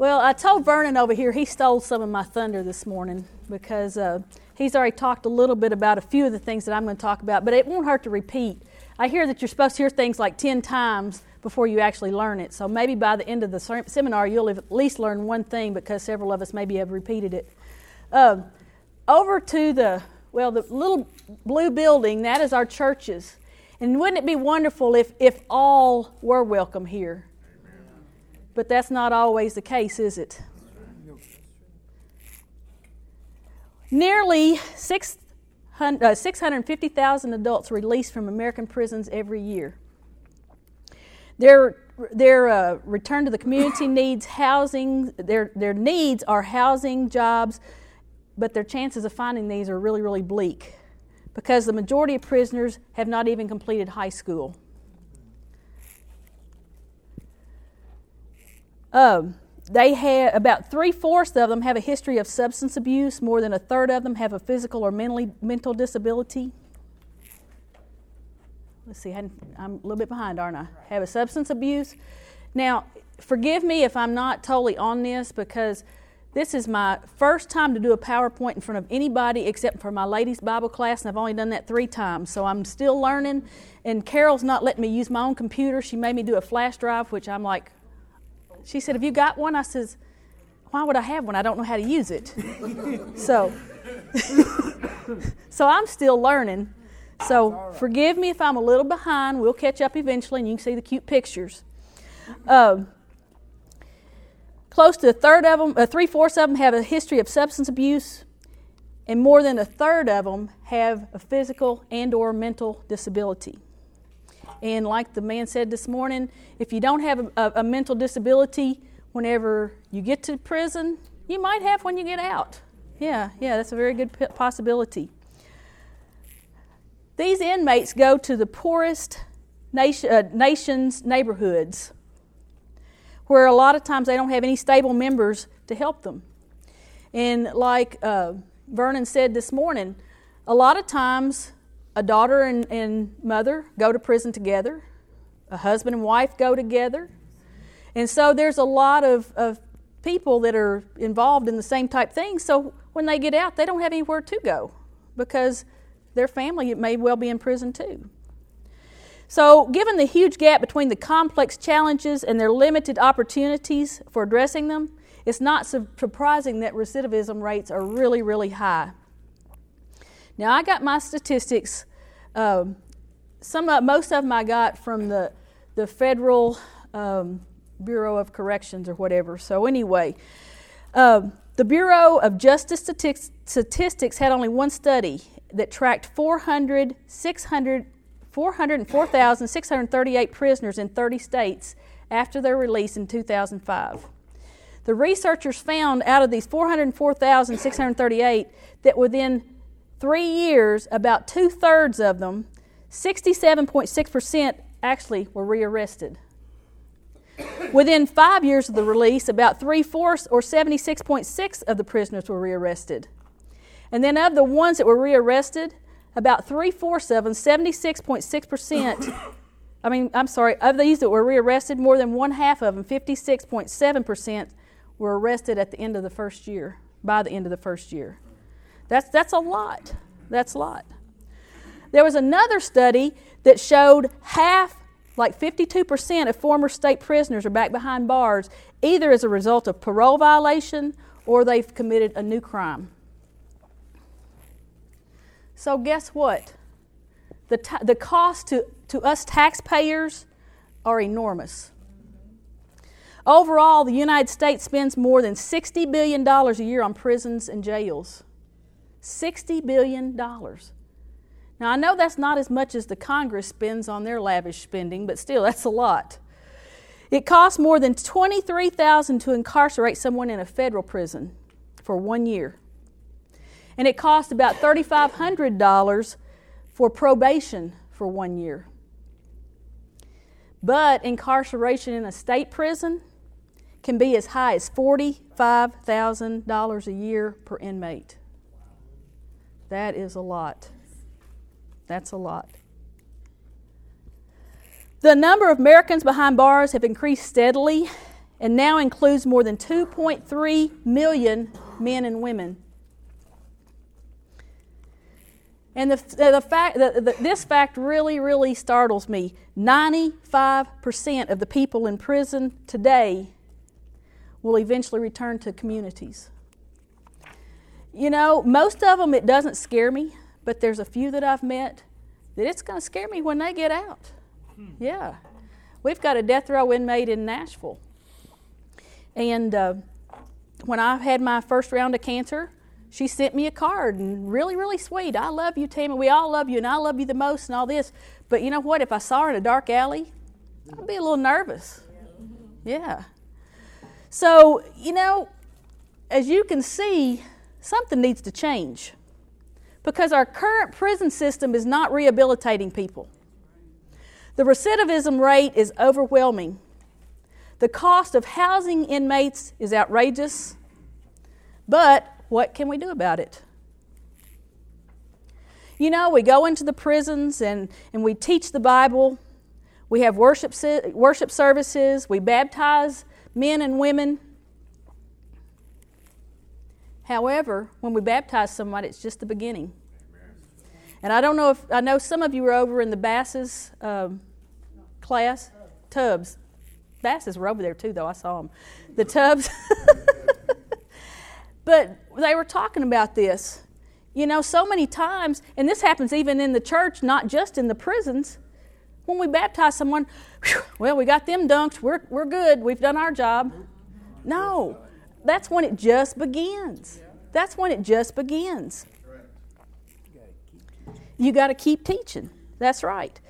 Well, I told Vernon over here he stole some of my thunder this morning because uh, he's already talked a little bit about a few of the things that I'm going to talk about, but it won't hurt to repeat. I hear that you're supposed to hear things like 10 times before you actually learn it. So maybe by the end of the seminar, you'll at least learn one thing because several of us maybe have repeated it. Um, over to the, well, the little blue building, that is our churches. And wouldn't it be wonderful if, if all were welcome here? But that's not always the case, is it? Nearly 600, uh, 650,000 adults released from American prisons every year. Their, their uh, return to the community needs housing, their, their needs are housing, jobs, but their chances of finding these are really, really bleak because the majority of prisoners have not even completed high school. Um, they have about three fourths of them have a history of substance abuse. More than a third of them have a physical or mentally, mental disability. Let's see, I'm a little bit behind, aren't I? Have a substance abuse. Now, forgive me if I'm not totally on this because this is my first time to do a PowerPoint in front of anybody except for my ladies' Bible class, and I've only done that three times. So I'm still learning, and Carol's not letting me use my own computer. She made me do a flash drive, which I'm like, she said, Have you got one? I says, Why would I have one? I don't know how to use it. so, so I'm still learning. So forgive me if I'm a little behind. We'll catch up eventually, and you can see the cute pictures. Um, close to a third of them, uh, three fourths of them have a history of substance abuse, and more than a third of them have a physical and/or mental disability. And like the man said this morning, if you don't have a, a, mental disability, whenever you get to prison, you might have when you get out. Yeah, yeah, that's a very good possibility. These inmates go to the poorest nation, uh, nation's neighborhoods where a lot of times they don't have any stable members to help them. And like uh, Vernon said this morning, a lot of times a daughter and, and mother go to prison together, a husband and wife go together. And so there's a lot of, of people that are involved in the same type thing. So when they get out, they don't have anywhere to go because their family may well be in prison too. So, given the huge gap between the complex challenges and their limited opportunities for addressing them, it's not surprising that recidivism rates are really, really high. Now, I got my statistics. Um, some, most of them I got from the the Federal um, Bureau of Corrections or whatever. So anyway, uh, the Bureau of Justice Statistics had only one study that tracked 400, 600, 404,638 prisoners in 30 states after their release in 2005. The researchers found out of these 404,638 that within three years, about two thirds of them, 67.6%, actually were rearrested. Within five years of the release, about three fourths or 76.6 of the prisoners were rearrested. And then of the ones that were rearrested, about three fourths of them, 76.6%, I mean, I'm sorry, of these that were rearrested, more than one half of them, 56.7%, were arrested at the end of the first year, by the end of the first year. That's, that's a lot. That's a lot. There was another study that showed half, like 52% of former state prisoners are back behind bars, either as a result of parole violation or they've committed a new crime. So, guess what? The, the cost to, to us taxpayers are enormous. Overall, the United States spends more than $60 billion a year on prisons and jails. $60 billion. Now, I know that's not as much as the Congress spends on their lavish spending, but still, that's a lot. It costs more than 23,000 to incarcerate someone in a federal prison for one year. And it costs about $3,500 for probation for one year. But incarceration in a state prison can be as high as $45,000 a year per inmate. That is a lot. That's a lot. The number of Americans behind bars have increased steadily, and now includes more than 2.3 million men and women. And the, the fact, the, the, this fact really, really startles me. 95% of the people in prison today will eventually return to communities. You know, most of them it doesn't scare me, but there's a few that I've met that it's going to scare me when they get out. Hmm. Yeah. We've got a death row inmate in Nashville. And uh, when I had my first round of cancer, she sent me a card and really, really sweet. I love you, Tammy. We all love you, and I love you the most, and all this. But you know what? If I saw her in a dark alley, I'd be a little nervous. Yeah. So, you know, as you can see, something needs to change because our current prison system is not rehabilitating people. The recidivism rate is overwhelming. The cost of housing inmates is outrageous, but what can we do about it? You know, we go into the prisons and, and we teach the Bible. We have worship, worship services. We baptize men and women. However, when we baptize somebody, it's just the beginning. And I don't know if I know some of you were over in the Basses um, class, Tubbs. Basses were over there too, though I saw them. The Tubbs. But they were talking about this. You know, so many times, and this happens even in the church, not just in the prisons. When we baptize someone, whew, well, we got them dunked, we're, we're good, we've done our job. No, that's when it just begins. That's when it just begins. You got to keep teaching. That's right.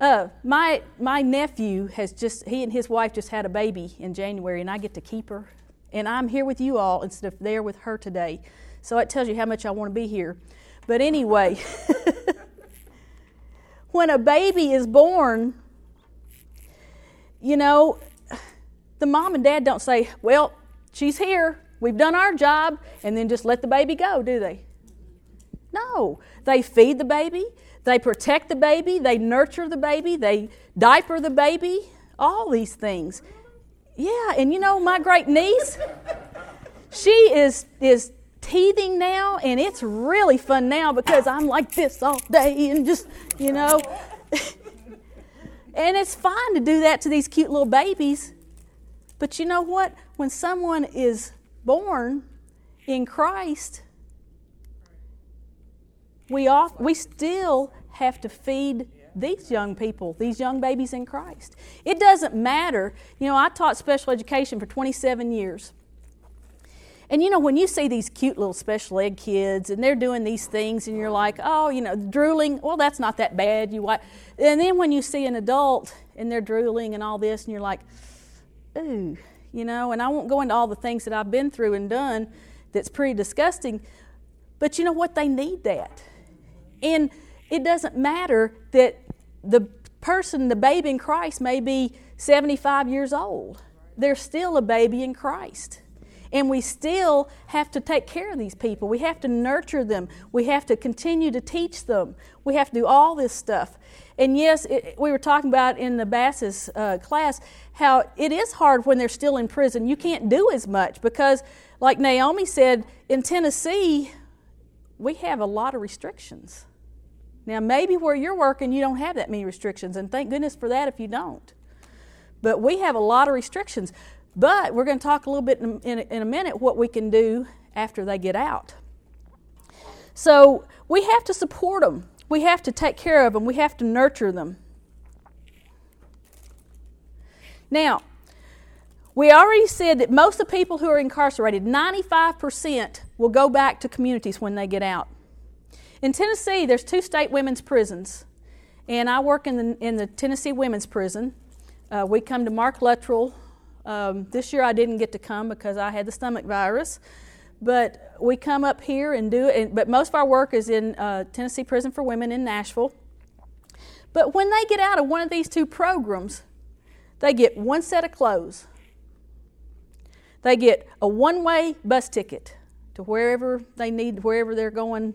Uh, my my nephew has just he and his wife just had a baby in January, and I get to keep her and I'm here with you all instead of there with her today. So it tells you how much I want to be here. But anyway, when a baby is born, you know, the mom and dad don't say, Well, she's here, we've done our job, and then just let the baby go, do they? No. They feed the baby, they protect the baby, they nurture the baby, they diaper the baby, all these things. Yeah, and you know my great niece, she is is teething now, and it's really fun now because I'm like this all day and just you know, and it's fine to do that to these cute little babies. But you know what? When someone is born in Christ, we off, we still have to feed these young people, these young babies in Christ. It doesn't matter. You know, I taught special education for 27 years. And you know, when you see these cute little special ed kids and they're doing these things and you're like, oh, you know, drooling, well, that's not that bad. You And then when you see an adult and they're drooling and all this and you're like, ooh, you know, and I won't go into all the things that I've been through and done that's pretty disgusting. But you know what? They need that. And it doesn't matter that the person, the baby in Christ, may be 75 years old. They're still a baby in Christ. And we still have to take care of these people. We have to nurture them. We have to continue to teach them. We have to do all this stuff. And yes, it, we were talking about in the Basses uh, class how it is hard when they're still in prison. You can't do as much because, like Naomi said, in Tennessee, we have a lot of restrictions. Now, maybe where you're working, you don't have that many restrictions, and thank goodness for that if you don't. But we have a lot of restrictions. But we're going to talk a little bit in, in, in a minute what we can do after they get out. So we have to support them, we have to take care of them, we have to nurture them. Now, we already said that most of the people who are incarcerated, 95%, will go back to communities when they get out. In Tennessee, there's two state women's prisons, and I work in the, in the Tennessee Women's Prison. Uh, we come to Mark Luttrell. Um, this year I didn't get to come because I had the stomach virus, but we come up here and do it. But most of our work is in uh, Tennessee Prison for Women in Nashville. But when they get out of one of these two programs, they get one set of clothes. They get a one way bus ticket to wherever they need, wherever they're going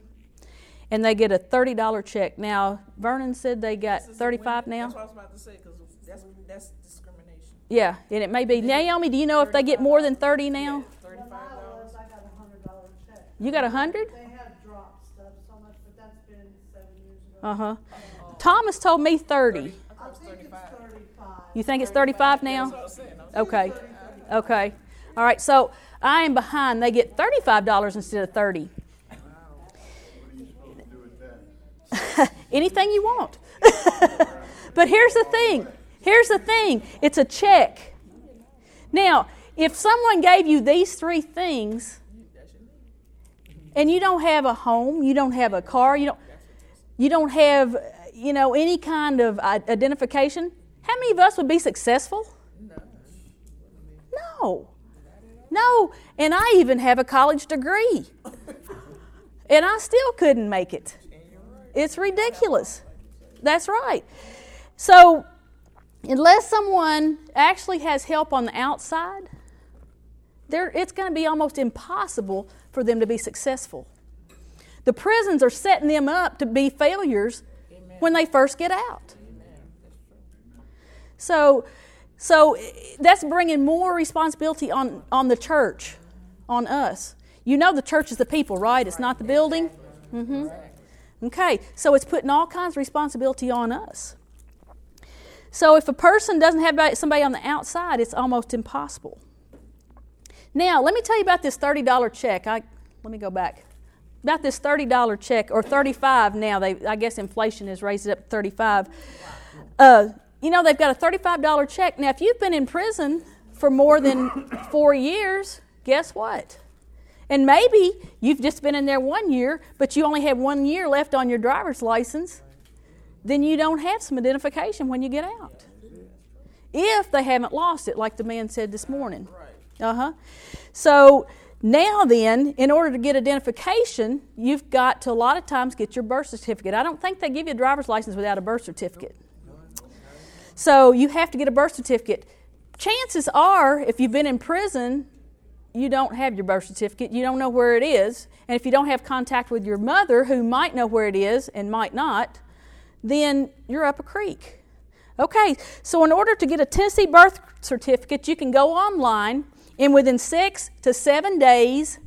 and they get a $30 check. Now, Vernon said they got 35 now. That's what I was about to say, because that's, that's discrimination. Yeah, and it may be. Naomi, do you know if they get more than 30 now? Thirty-five dollars. I got a hundred dollar check. You got a 100? They have dropped stuff so much, but that's been seven years ago. Uh huh. Thomas told me 30. I think it's thirty-five. You think it's 35 now? Okay. Okay. All right. So I am behind. They get $35 instead of 30. Anything you want. but here's the thing. Here's the thing. It's a check. Now, if someone gave you these three things and you don't have a home, you don't have a car, you don't you don't have you know any kind of identification, how many of us would be successful? No. No. And I even have a college degree. And I still couldn't make it. It's ridiculous. That's right. So, unless someone actually has help on the outside, there, it's going to be almost impossible for them to be successful. The prisons are setting them up to be failures when they first get out. So, so eh, that's bringing more responsibility on, on the church, on us. You know the church is the people, right? It's not the building. Mm-hmm. Okay, so it's putting all kinds of responsibility on us. So if a person doesn't have somebody on the outside, it's almost impossible. Now, let me tell you about this $30 check. I, let me go back. About this $30 check, or 35 now. They, I guess inflation has raised it up to 35. Uh, you know, they've got a $35 check. Now, if you've been in prison for more than four years, guess what? And maybe you've just been in there one year, but you only have one year left on your driver's license, then you don't have some identification when you get out. If they haven't lost it, like the man said this morning. Uh huh. So now, then, in order to get identification, you've got to a lot of times get your birth certificate. I don't think they give you a driver's license without a birth certificate. So you have to get a birth certificate. Chances are, if you've been in prison, you don't have your birth certificate, you don't know where it is, and if you don't have contact with your mother, who might know where it is and might not, then you're up a creek. Okay, so in order to get a Tennessee birth certificate, you can go online, and within six to seven days,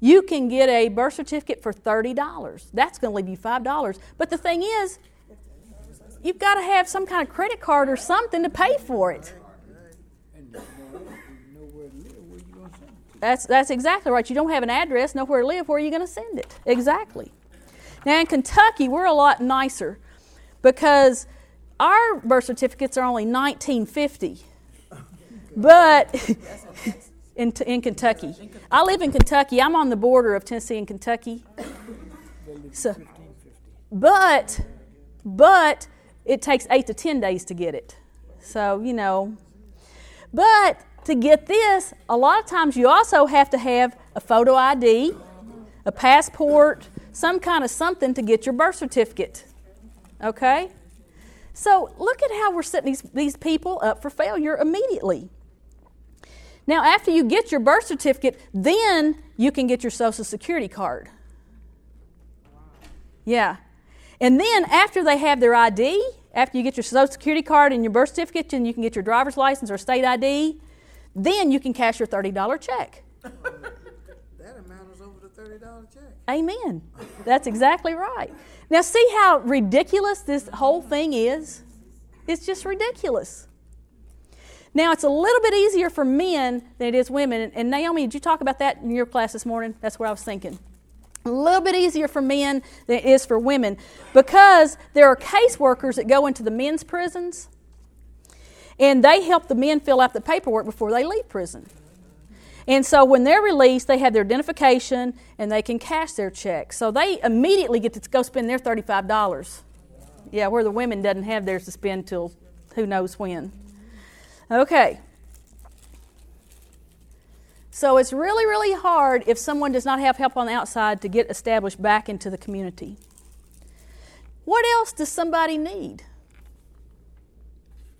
you can get a birth certificate for $30. That's going to leave you $5. But the thing is, you've got to have some kind of credit card or something to pay for it. That's, that's exactly right. You don't have an address, nowhere to live, where are you going to send it? Exactly. Now, in Kentucky, we're a lot nicer because our birth certificates are only 1950. But in, in Kentucky, I live in Kentucky. I'm on the border of Tennessee and Kentucky. So, but, but it takes eight to 10 days to get it. So, you know, but to get this, a lot of times you also have to have a photo ID, a passport, some kind of something to get your birth certificate. Okay? So look at how we're setting these, these people up for failure immediately. Now, after you get your birth certificate, then you can get your social security card. Yeah. And then after they have their ID, after you get your social security card and your birth certificate, and you can get your driver's license or state ID, then you can cash your $30 check. That amount is over the thirty dollar check. Amen. That's exactly right. Now, see how ridiculous this whole thing is? It's just ridiculous. Now, it's a little bit easier for men than it is women. And Naomi, did you talk about that in your class this morning? That's what I was thinking. A little bit easier for men than it is for women because there are caseworkers that go into the men's prisons and they help the men fill out the paperwork before they leave prison. And so when they're released, they have their identification and they can cash their check. So they immediately get to go spend their $35. Yeah, where the women doesn't have theirs to spend till who knows when. Okay. So it's really, really hard if someone does not have help on the outside to get established back into the community. What else does somebody need?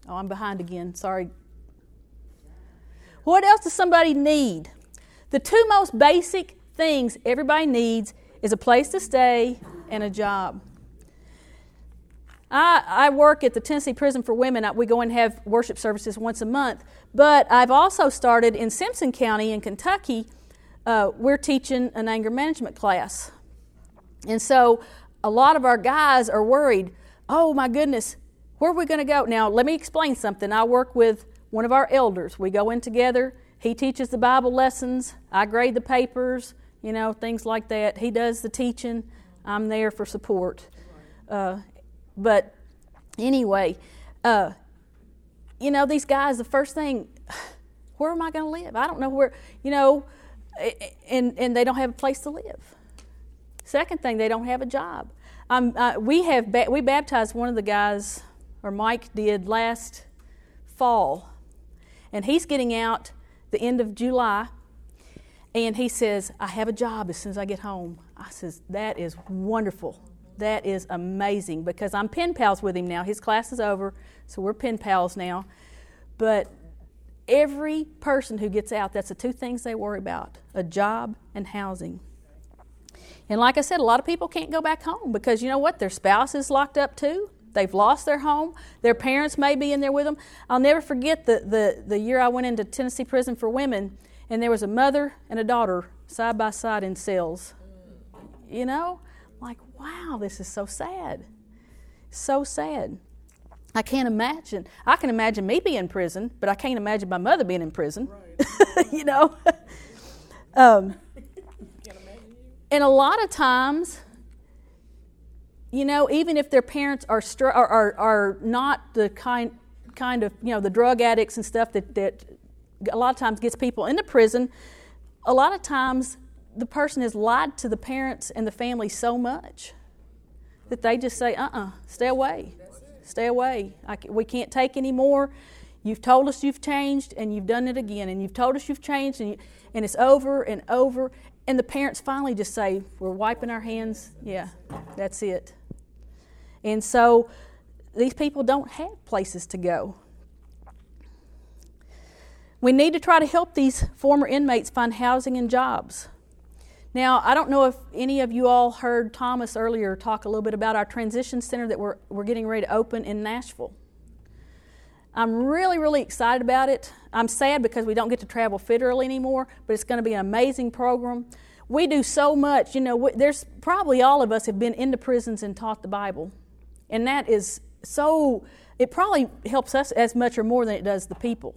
Oh, I'm behind again. Sorry. What else does somebody need? The two most basic things everybody needs is a place to stay and a job. I, I work at the Tennessee Prison for Women. We go and have worship services once a month. But I've also started in Simpson County in Kentucky. Uh, we're teaching an anger management class. And so a lot of our guys are worried oh my goodness, where are we going to go? Now, let me explain something. I work with one of our elders. We go in together. He teaches the Bible lessons. I grade the papers, you know, things like that. He does the teaching. I'm there for support. Uh, but anyway, uh, you know, these guys, the first thing, where am I going to live? I don't know where, you know, and, and they don't have a place to live. Second thing, they don't have a job. Um, uh, we have ba- we baptized one of the guys, or Mike did last fall, and he's getting out the end of July, and he says, "I have a job as soon as I get home." I says, "That is wonderful. That is amazing." Because I'm pen pals with him now. His class is over, so we're pen pals now. But every person who gets out, that's the two things they worry about: a job and housing. And like I said, a lot of people can't go back home because you know what? Their spouse is locked up too. They've lost their home. Their parents may be in there with them. I'll never forget the, the, the year I went into Tennessee Prison for Women, and there was a mother and a daughter side by side in cells. You know? Wow, this is so sad. So sad. I can't imagine. I can imagine me being in prison, but I can't imagine my mother being in prison. Right. you know? um, and a lot of times, you know, even if their parents are, str- are, are, are not the kind, kind of, you know, the drug addicts and stuff that, that a lot of times gets people into prison, a lot of times the person has lied to the parents and the family so much that they just say, uh uh-uh, uh, stay away. Stay away. we can't take any more. You've told us you've changed and you've done it again, and you've told us you've changed, and, you, and it's over and over. And the parents finally just say, We're wiping our hands. Yeah, that's it. And so these people don't have places to go. We need to try to help these former inmates find housing and jobs. Now, I don't know if any of you all heard Thomas earlier talk a little bit about our transition center that we're, we're getting ready to open in Nashville. I'm really, really excited about it. I'm sad because we don't get to travel federally anymore, but it's going to be an amazing program. We do so much. You know, we, there's probably all of us have been into prisons and taught the Bible. And that is so, it probably helps us as much or more than it does the people.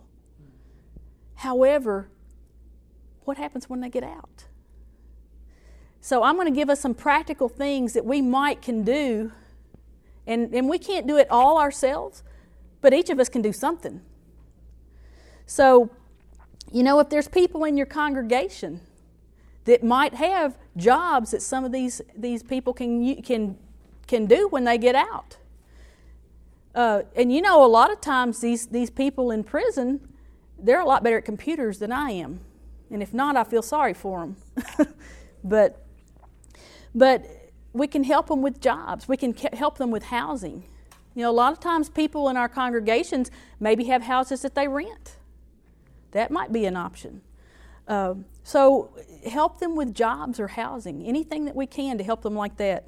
However, what happens when they get out? So I'm going to give us some practical things that we might can do. And, and we can't do it all ourselves, but each of us can do something. So, you know, if there's people in your congregation that might have jobs that some of these, these people can, can, can do when they get out. Uh, and you know, a lot of times these, these people in prison, they're a lot better at computers than I am. And if not, I feel sorry for them. but, but we can help them with jobs, we can help them with housing. You know, a lot of times people in our congregations maybe have houses that they rent. That might be an option. Uh, so help them with jobs or housing, anything that we can to help them like that.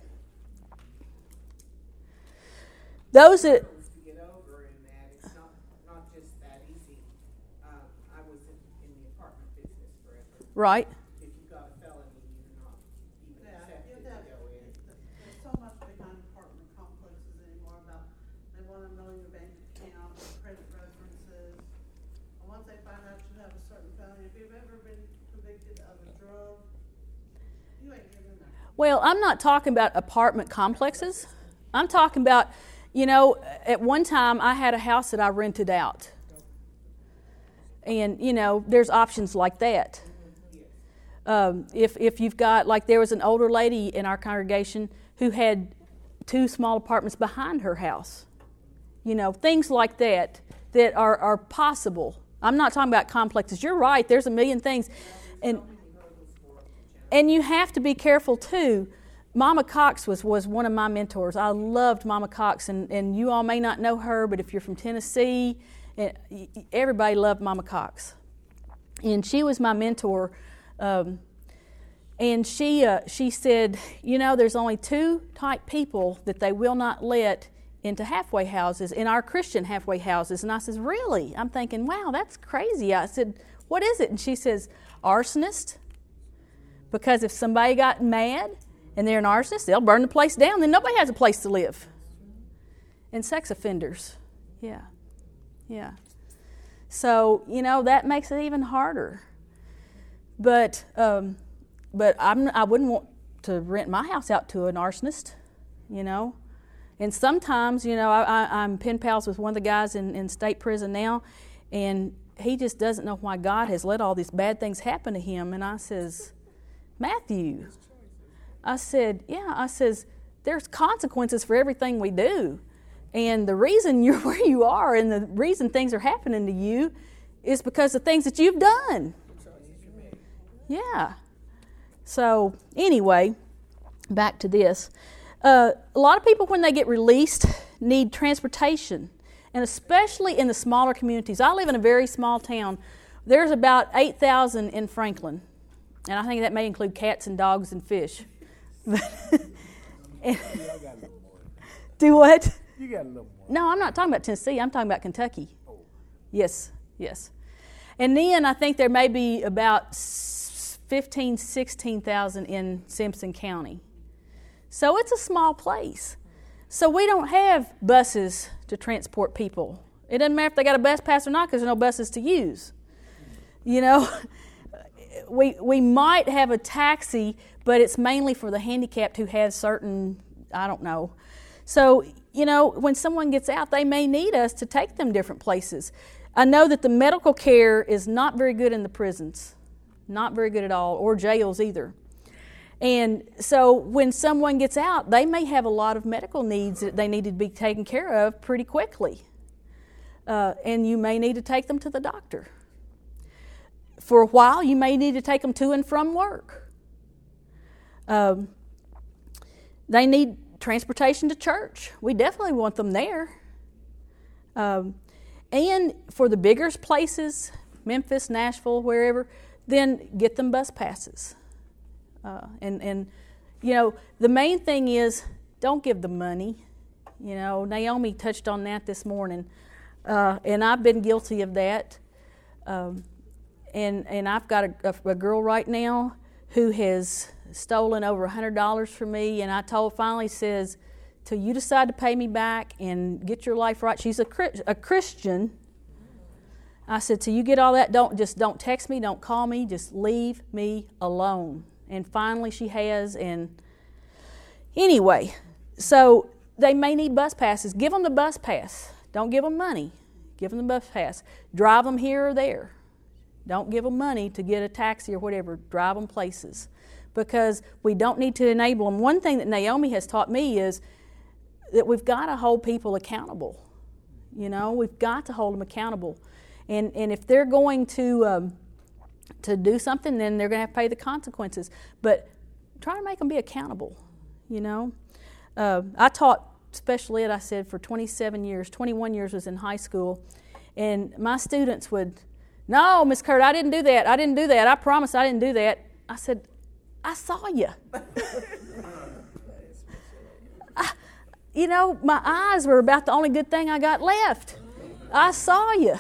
Those that Right. Well, I'm not talking about apartment complexes. I'm talking about, you know, at one time I had a house that I rented out. And, you know, there's options like that. Um, if, if you've got, like, there was an older lady in our congregation who had two small apartments behind her house. You know, things like that that are, are possible. I'm not talking about complexes. You're right, there's a million things. And, and you have to be careful too. Mama Cox was, was one of my mentors. I loved Mama Cox, and, and you all may not know her, but if you're from Tennessee, eh, everybody loved Mama Cox. And she was my mentor. Um, and she, uh, she said, You know, there's only two type people that they will not let into halfway houses, in our Christian halfway houses. And I says, Really? I'm thinking, wow, that's crazy. I said, What is it? And she says, Arsonist. Because if somebody got mad and they're a arsonist, they'll burn the place down, then nobody has a place to live. And sex offenders. Yeah. Yeah. So, you know, that makes it even harder. But, um, but I'm, I wouldn't want to rent my house out to an arsonist, you know. And sometimes, you know, I, am pen pals with one of the guys in, in state prison now, and he just doesn't know why God has let all these bad things happen to him. And I says, Matthew, I said, yeah, I says, there's consequences for everything we do. And the reason you're where you are and the reason things are happening to you is because of things that you've done. Yeah. So, anyway, back to this. Uh, a lot of people, when they get released, need transportation, and especially in the smaller communities. I live in a very small town. There's about 8,000 in Franklin, and I think that may include cats and dogs and fish. do what? You got a little more. No, I'm not talking about Tennessee. I'm talking about Kentucky. Oh. Yes, yes. And then I think there may be about 15, 16,000 in Simpson County. So it's a small place. So we don't have buses to transport people. It doesn't matter if they got a bus pass or not because there's no buses to use. You know, we, we might have a taxi, but it's mainly for the handicapped who have certain, I don't know. So, you know, when someone gets out, they may need us to take them different places. I know that the medical care is not very good in the prisons, not very good at all, or jails either. And so when someone gets out, they may have a lot of medical needs that they need to be taken care of pretty quickly. Uh, and you may need to take them to the doctor. For a while, you may need to take them to and from work. Um, they need transportation to church. We definitely want them there. Um, and for the bigger places, Memphis, Nashville, wherever, then get them bus passes. Uh, and, and, you know, the main thing is don't give the money. You know, Naomi touched on that this morning. Uh, and I've been guilty of that. Um, and, and I've got a, a, a, girl right now who has stolen over $100 from me. And I told finally says, till you decide to pay me back and get your life right. She's a, a Christian. I said, till you get all that, don't just don't text me, don't call me, just leave me alone and finally she has. And anyway, so they may need bus passes. Give them the bus pass. Don't give them money. Give them the bus pass. Drive them here or there. Don't give them money to get a taxi or whatever. Drive them places because we don't need to enable them. One thing that Naomi has taught me is that we've got to hold people accountable. You know, we've got to hold them accountable. And, and if they're going to um, to do something, then they're going to have to pay the consequences. But try to make them be accountable, you know. Uh, I taught special ed, I said, for 27 years. 21 years was in high school. And my students would, no, Miss Kurt, I didn't do that. I didn't do that. I promise I didn't do that. I said, I saw you. You know, my eyes were about the only good thing I got left. I saw you.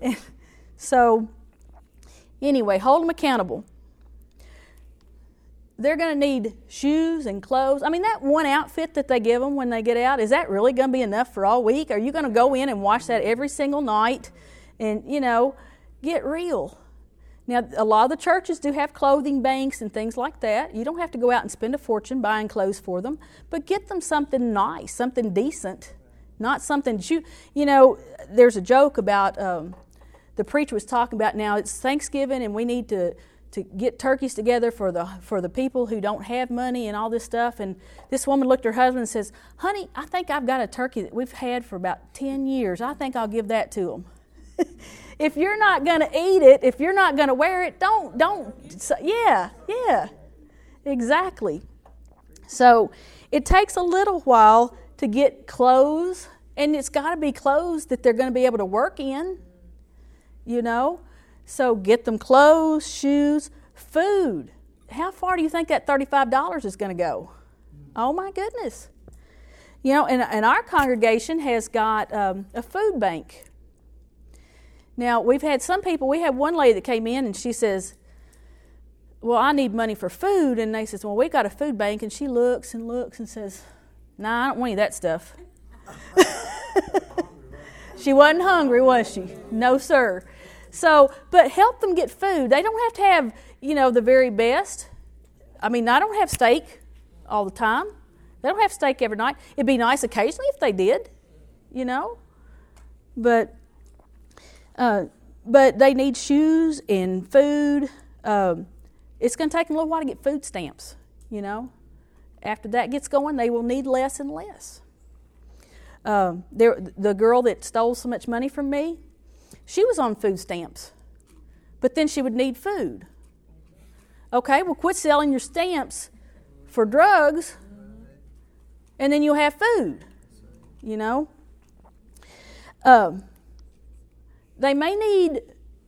so Anyway, hold them accountable. They're going to need shoes and clothes. I mean, that one outfit that they give them when they get out, is that really going to be enough for all week? Are you going to go in and wash that every single night? And, you know, get real. Now, a lot of the churches do have clothing banks and things like that. You don't have to go out and spend a fortune buying clothes for them, but get them something nice, something decent, not something you, you know, there's a joke about um, the preacher was talking about now it's Thanksgiving and we need to to get turkeys together for the for the people who don't have money and all this stuff and this woman looked at her husband and says honey i think i've got a turkey that we've had for about 10 years i think i'll give that to them if you're not going to eat it if you're not going to wear it don't don't yeah yeah exactly so it takes a little while to get clothes and it's got to be clothes that they're going to be able to work in you know? So get them clothes, shoes, food. How far do you think that $35 is going to go? Oh my goodness. You know, and, and our congregation has got um, a food bank. Now, we've had some people, we had one lady that came in and she says, Well, I need money for food. And they says, Well, we got a food bank. And she looks and looks and says, Nah, I don't want any of that stuff. she wasn't hungry, was she? No, sir. So, but help them get food. They don't have to have, you know, the very best. I mean, I don't have steak all the time. They don't have steak every night. It'd be nice occasionally if they did, you know. But, uh, but they need shoes and food. Um, it's going to take them a little while to get food stamps, you know. After that gets going, they will need less and less. Um, there, the girl that stole so much money from me, she was on food stamps, but then she would need food. Okay, well, quit selling your stamps for drugs, and then you'll have food, you know. Um, they may need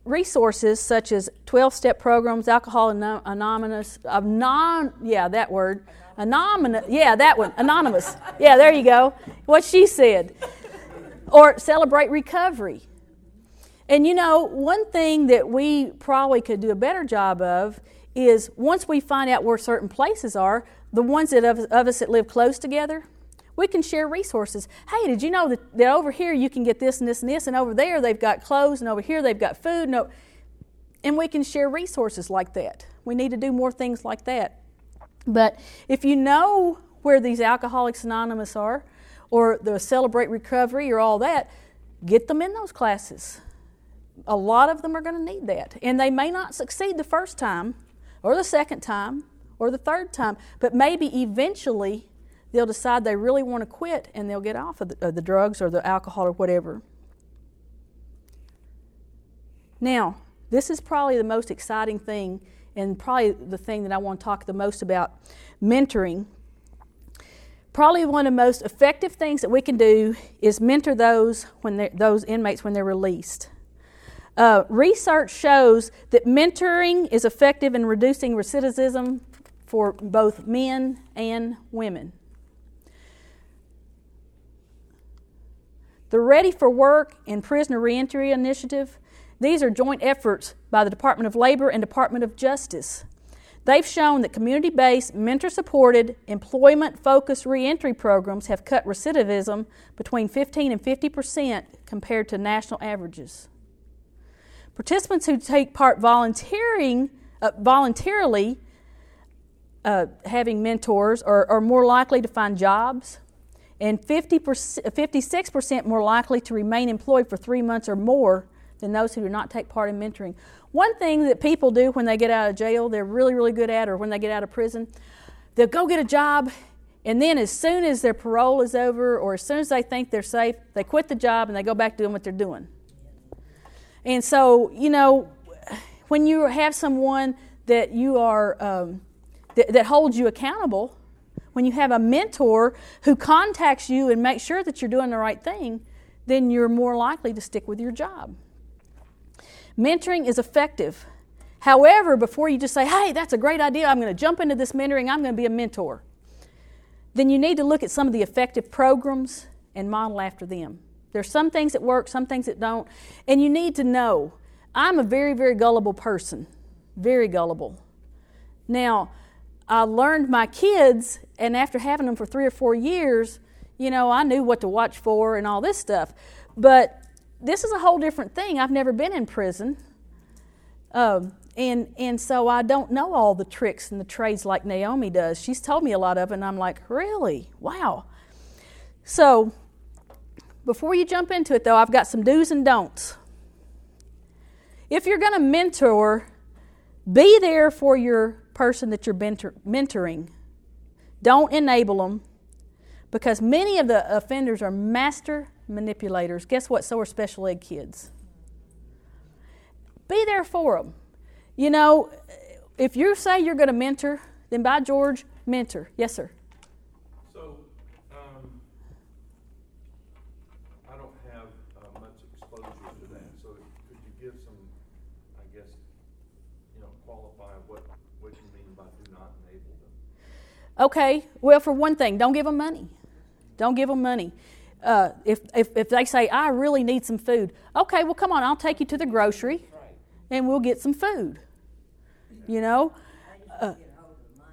resources such as 12 step programs, Alcohol Anonymous, non, yeah, that word, anonymous, yeah, that one, anonymous. Yeah, there you go. What she said. Or celebrate recovery. And you know, one thing that we probably could do a better job of is once we find out where certain places are, the ones that of, of us that live close together, we can share resources. Hey, did you know that, that over here you can get this and this and this, and over there they've got clothes, and over here they've got food, and, and we can share resources like that. We need to do more things like that. But if you know where these Alcoholics Anonymous are, or the Celebrate Recovery, or all that, get them in those classes. A lot of them are going to need that. And they may not succeed the first time, or the second time, or the third time, but maybe eventually they'll decide they really want to quit and they'll get off of the, of the drugs or the alcohol or whatever. Now, this is probably the most exciting thing and probably the thing that I want to talk the most about mentoring. Probably one of the most effective things that we can do is mentor those when those inmates when they're released. Uh, research shows that mentoring is effective in reducing recidivism for both men and women. The Ready for Work and Prisoner Reentry Initiative, these are joint efforts by the Department of Labor and Department of Justice. They've shown that community based, mentor supported, employment focused reentry programs have cut recidivism between 15 and 50 percent compared to national averages. Participants who take part volunteering, uh, voluntarily, uh, having mentors, are, are more likely to find jobs, and 50 56% more likely to remain employed for three months or more than those who do not take part in mentoring. One thing that people do when they get out of jail, they're really, really good at, or when they get out of prison, they'll go get a job, and then as soon as their parole is over, or as soon as they think they're safe, they quit the job and they go back doing what they're doing. And so, you know, when you have someone that you are, um, that, that holds you accountable, when you have a mentor who contacts you and makes sure that you're doing the right thing, then you're more likely to stick with your job. Mentoring is effective. However, before you just say, hey, that's a great idea, I'm going to jump into this mentoring, I'm going to be a mentor, then you need to look at some of the effective programs and model after them. There's some things that work, some things that don't, and you need to know. I'm a very, very gullible person, very gullible. Now, I learned my kids, and after having them for three or four years, you know, I knew what to watch for and all this stuff. But this is a whole different thing. I've never been in prison. Um, and, and so I don't know all the tricks and the trades like Naomi does. She's told me a lot of it, and I'm like, really? Wow. So before you jump into it, though, I've got some do's and don'ts. If you're going to mentor, be there for your person that you're mentor- mentoring. Don't enable them because many of the offenders are master manipulators. Guess what? So are special ed kids. Be there for them. You know, if you say you're going to mentor, then by George, mentor. Yes, sir. Okay, well, for one thing, don't give them money. Don't give them money. Uh, if, if, if they say, I really need some food, okay, well, come on, I'll take you to the grocery and we'll get some food. You know? Uh,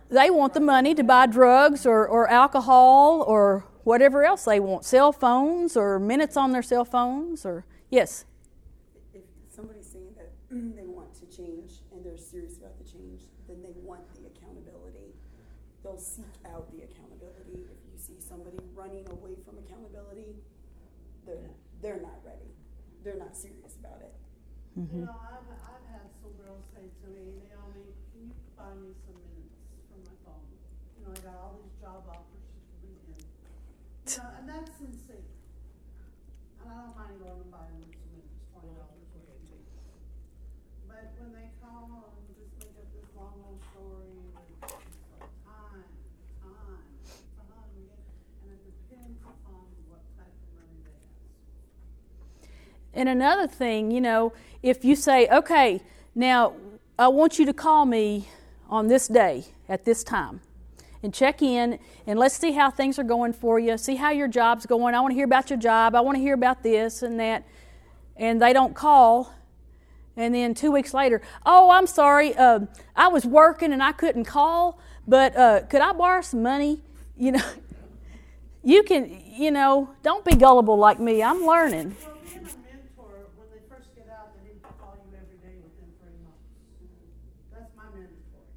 they want the money to buy drugs or, or alcohol or whatever else they want cell phones or minutes on their cell phones or yes If somebody's saying that they want to change and they're serious about the change, then they want the accountability. They'll seek out the accountability. If you see somebody running away from accountability, they're, they're not ready. They're not serious about it. Mm-hmm. You know, I've, I've had some girls say to me, Naomi, can you buy me some minutes from my phone? You know, I got all these job offers to coming in. You know, and that's sincere. And I don't mind going and buying them some minutes, twenty dollars or fifty. But when they call and just make up this long old story, and it's like time, time, time again, and it depends upon what type of money they ask. And another thing, you know, if you say, okay, now I want you to call me on this day at this time and check in and let's see how things are going for you, see how your job's going. I want to hear about your job, I want to hear about this and that. And they don't call. And then two weeks later, oh, I'm sorry, uh, I was working and I couldn't call, but uh, could I borrow some money? You know, you can, you know, don't be gullible like me. I'm learning. Well, being a mentor, when they first get out, they need to call you every day within three months. That's my mandatory.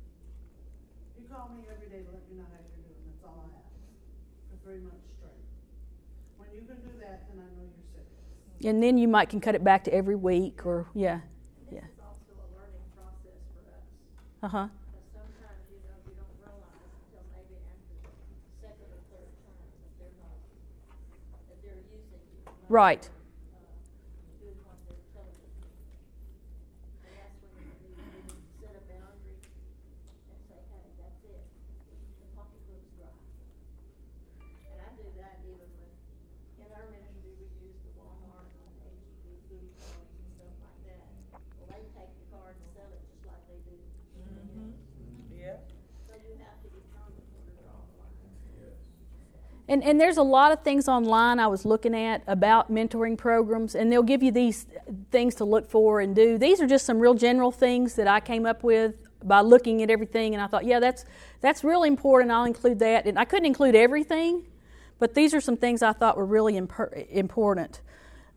You call me every day to let me know how you're doing, that's all I ask, for three months straight. When you can do that, then I know you're serious. And then you might can cut it back to every week or yeah yeah. This is also a learning process for us, uh-huh because sometimes, you know, you don't realize until maybe after the second or third time that they're not, that they're using you. not, right uh, Doing what they're telling you. And that's when you need to set a boundary and say, hey, that's it, the pocketbook's dry. And I do that even with, in our ministry, we use the Walmart and HEB food cards and stuff like that. Well, they take the card and sell it just like they do. Yeah. So you have to determine where to draw the and and there's a lot of things online i was looking at about mentoring programs and they'll give you these things to look for and do these are just some real general things that i came up with by looking at everything and i thought yeah that's that's really important i'll include that and i couldn't include everything but these are some things i thought were really imper- important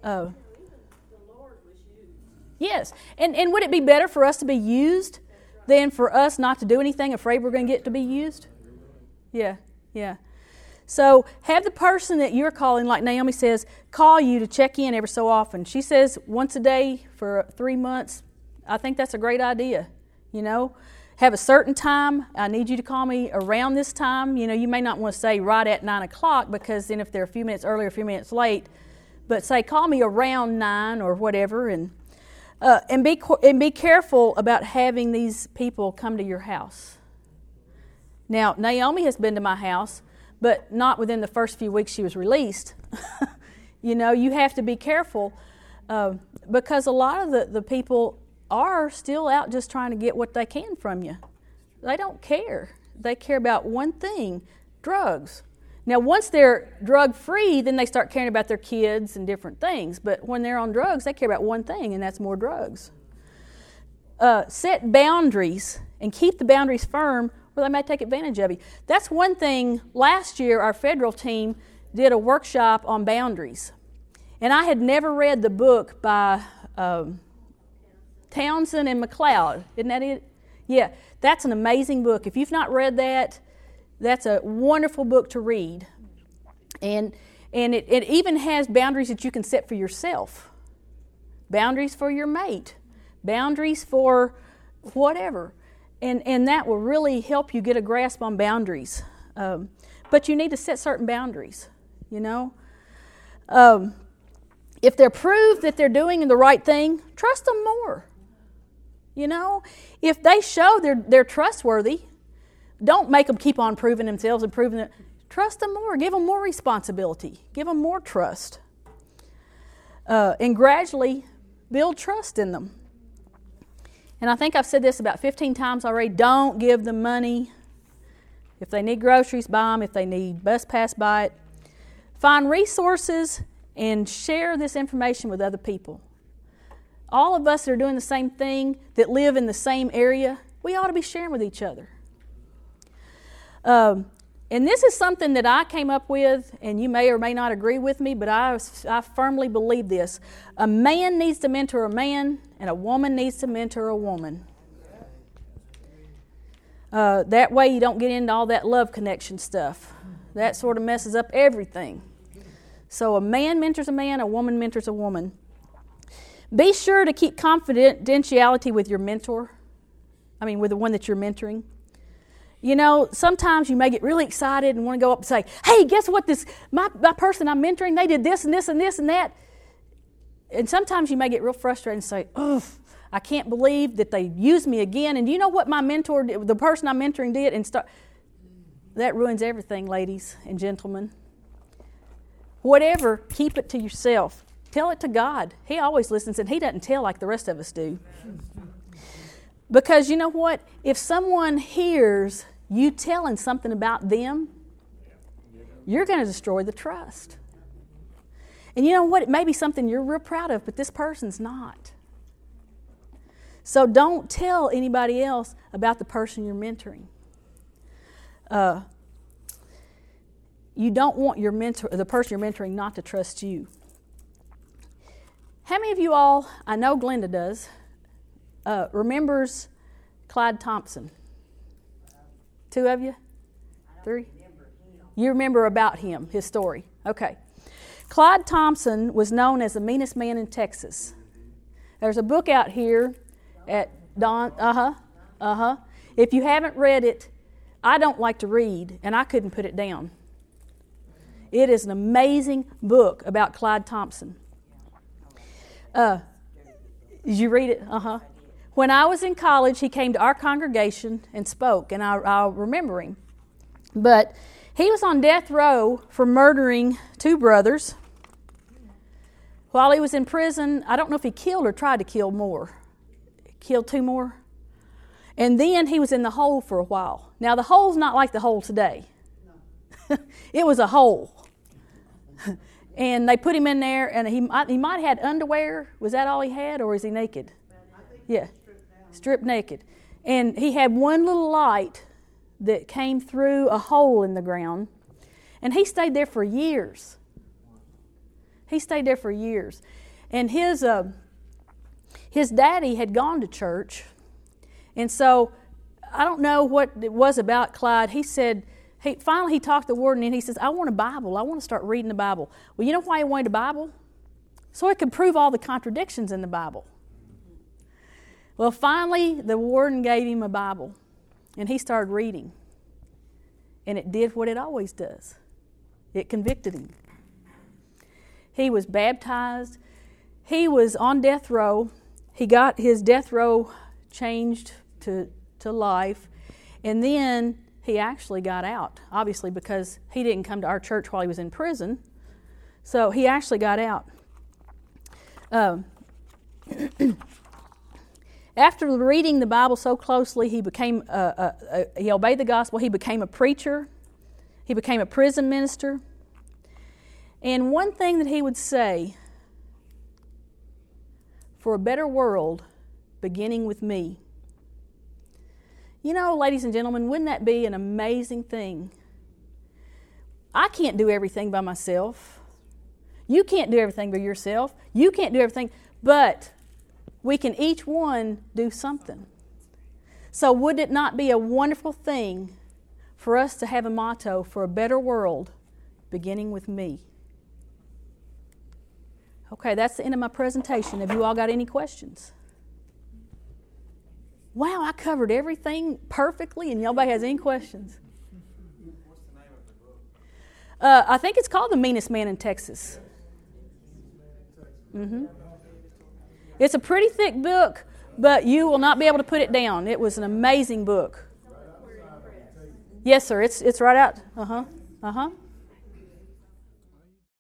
uh, The Lord was used. Yes. And, and would it be better for us to be used than for us not to do anything, afraid we're going to get to be used? Yeah, yeah. So have the person that you're calling, like Naomi says, call you to check in every so often. She says once a day for three months. I think that's a great idea. You know, have a certain time. I need you to call me around this time. You know, you may not want to say right at nine o'clock because then if they're a few minutes early or a few minutes late, but say call me around nine or whatever, and uh, and be and be careful about having these people come to your house. Now Naomi has been to my house, but not within the first few weeks she was released. you know, you have to be careful uh, because a lot of the, the people are still out just trying to get what they can from you. They don't care. They care about one thing drugs. Now, once they're drug free, then they start caring about their kids and different things. But when they're on drugs, they care about one thing, and that's more drugs. Uh, set boundaries and keep the boundaries firm, or they may take advantage of you. That's one thing. Last year, our federal team did a workshop on boundaries. And I had never read the book by um, Townsend and McLeod. Isn't that it? Yeah, that's an amazing book. If you've not read that, that's a wonderful book to read. And, and it, it even has boundaries that you can set for yourself boundaries for your mate, boundaries for whatever. And, and that will really help you get a grasp on boundaries. Um, but you need to set certain boundaries, you know. Um, if they're proved that they're doing the right thing, trust them more. You know, if they show they're, they're trustworthy, don't make them keep on proving themselves and proving it. Trust them more. Give them more responsibility. Give them more trust. Uh, and gradually build trust in them. And I think I've said this about 15 times already. Don't give them money. If they need groceries, buy them. If they need bus pass, buy it. Find resources and share this information with other people. All of us that are doing the same thing, that live in the same area, we ought to be sharing with each other. Um, and this is something that I came up with, and you may or may not agree with me, but I, I firmly believe this. A man needs to mentor a man, and a woman needs to mentor a woman. Uh, that way, you don't get into all that love connection stuff. That sort of messes up everything. So, a man mentors a man, a woman mentors a woman. Be sure to keep confidentiality with your mentor. I mean, with the one that you're mentoring. You know, sometimes you may get really excited and want to go up and say, hey, guess what? This my, my person I'm mentoring, they did this and this and this and that. And sometimes you may get real frustrated and say, ugh, I can't believe that they used me again. And do you know what my mentor, the person I'm mentoring, did? And start that ruins everything, ladies and gentlemen. Whatever, keep it to yourself. Tell it to God. He always listens, and He doesn't tell like the rest of us do. Because you know what? If someone hears you telling something about them, you're going to destroy the trust. And you know what? It may be something you're real proud of, but this person's not. So don't tell anybody else about the person you're mentoring. Uh, you don't want your mentor, the person you're mentoring, not to trust you. How many of you all, I know Glenda does, uh, remembers Clyde Thompson? Two of you? Three? You remember about him, his story. Okay. Clyde Thompson was known as the meanest man in Texas. There's a book out here at Don. Uh huh. Uh huh. If you haven't read it, I don't like to read, and I couldn't put it down. It is an amazing book about Clyde Thompson. Uh, did you read it? Uh huh. When I was in college, he came to our congregation and spoke, and I, I remember him. But he was on death row for murdering two brothers. While he was in prison, I don't know if he killed or tried to kill more killed two more. And then he was in the hole for a while. Now, the hole's not like the hole today, it was a hole. and they put him in there, and he might, he might have had underwear. Was that all he had, or is he naked? Yeah, stripped naked. And he had one little light that came through a hole in the ground. And he stayed there for years. He stayed there for years. And his, uh, his daddy had gone to church. And so I don't know what it was about Clyde. He said, he, finally he talked the warden and he says, I want a Bible. I want to start reading the Bible. Well, you know why he wanted a Bible? So he could prove all the contradictions in the Bible. Well, finally, the warden gave him a Bible and he started reading. And it did what it always does it convicted him. He was baptized, he was on death row, he got his death row changed to, to life, and then he actually got out, obviously, because he didn't come to our church while he was in prison. So he actually got out. Um, after reading the Bible so closely, he became a, a, a, he obeyed the gospel. He became a preacher. He became a prison minister. And one thing that he would say for a better world beginning with me. You know, ladies and gentlemen, wouldn't that be an amazing thing? I can't do everything by myself. You can't do everything by yourself. You can't do everything, but we can each one do something. So, would it not be a wonderful thing for us to have a motto for a better world beginning with me? Okay, that's the end of my presentation. Have you all got any questions? Wow, I covered everything perfectly, and nobody has any questions. Uh, I think it's called The Meanest Man in Texas. Mm-hmm. It's a pretty thick book, but you will not be able to put it down. It was an amazing book. Yes, sir. It's, it's right out. Uh huh. Uh huh.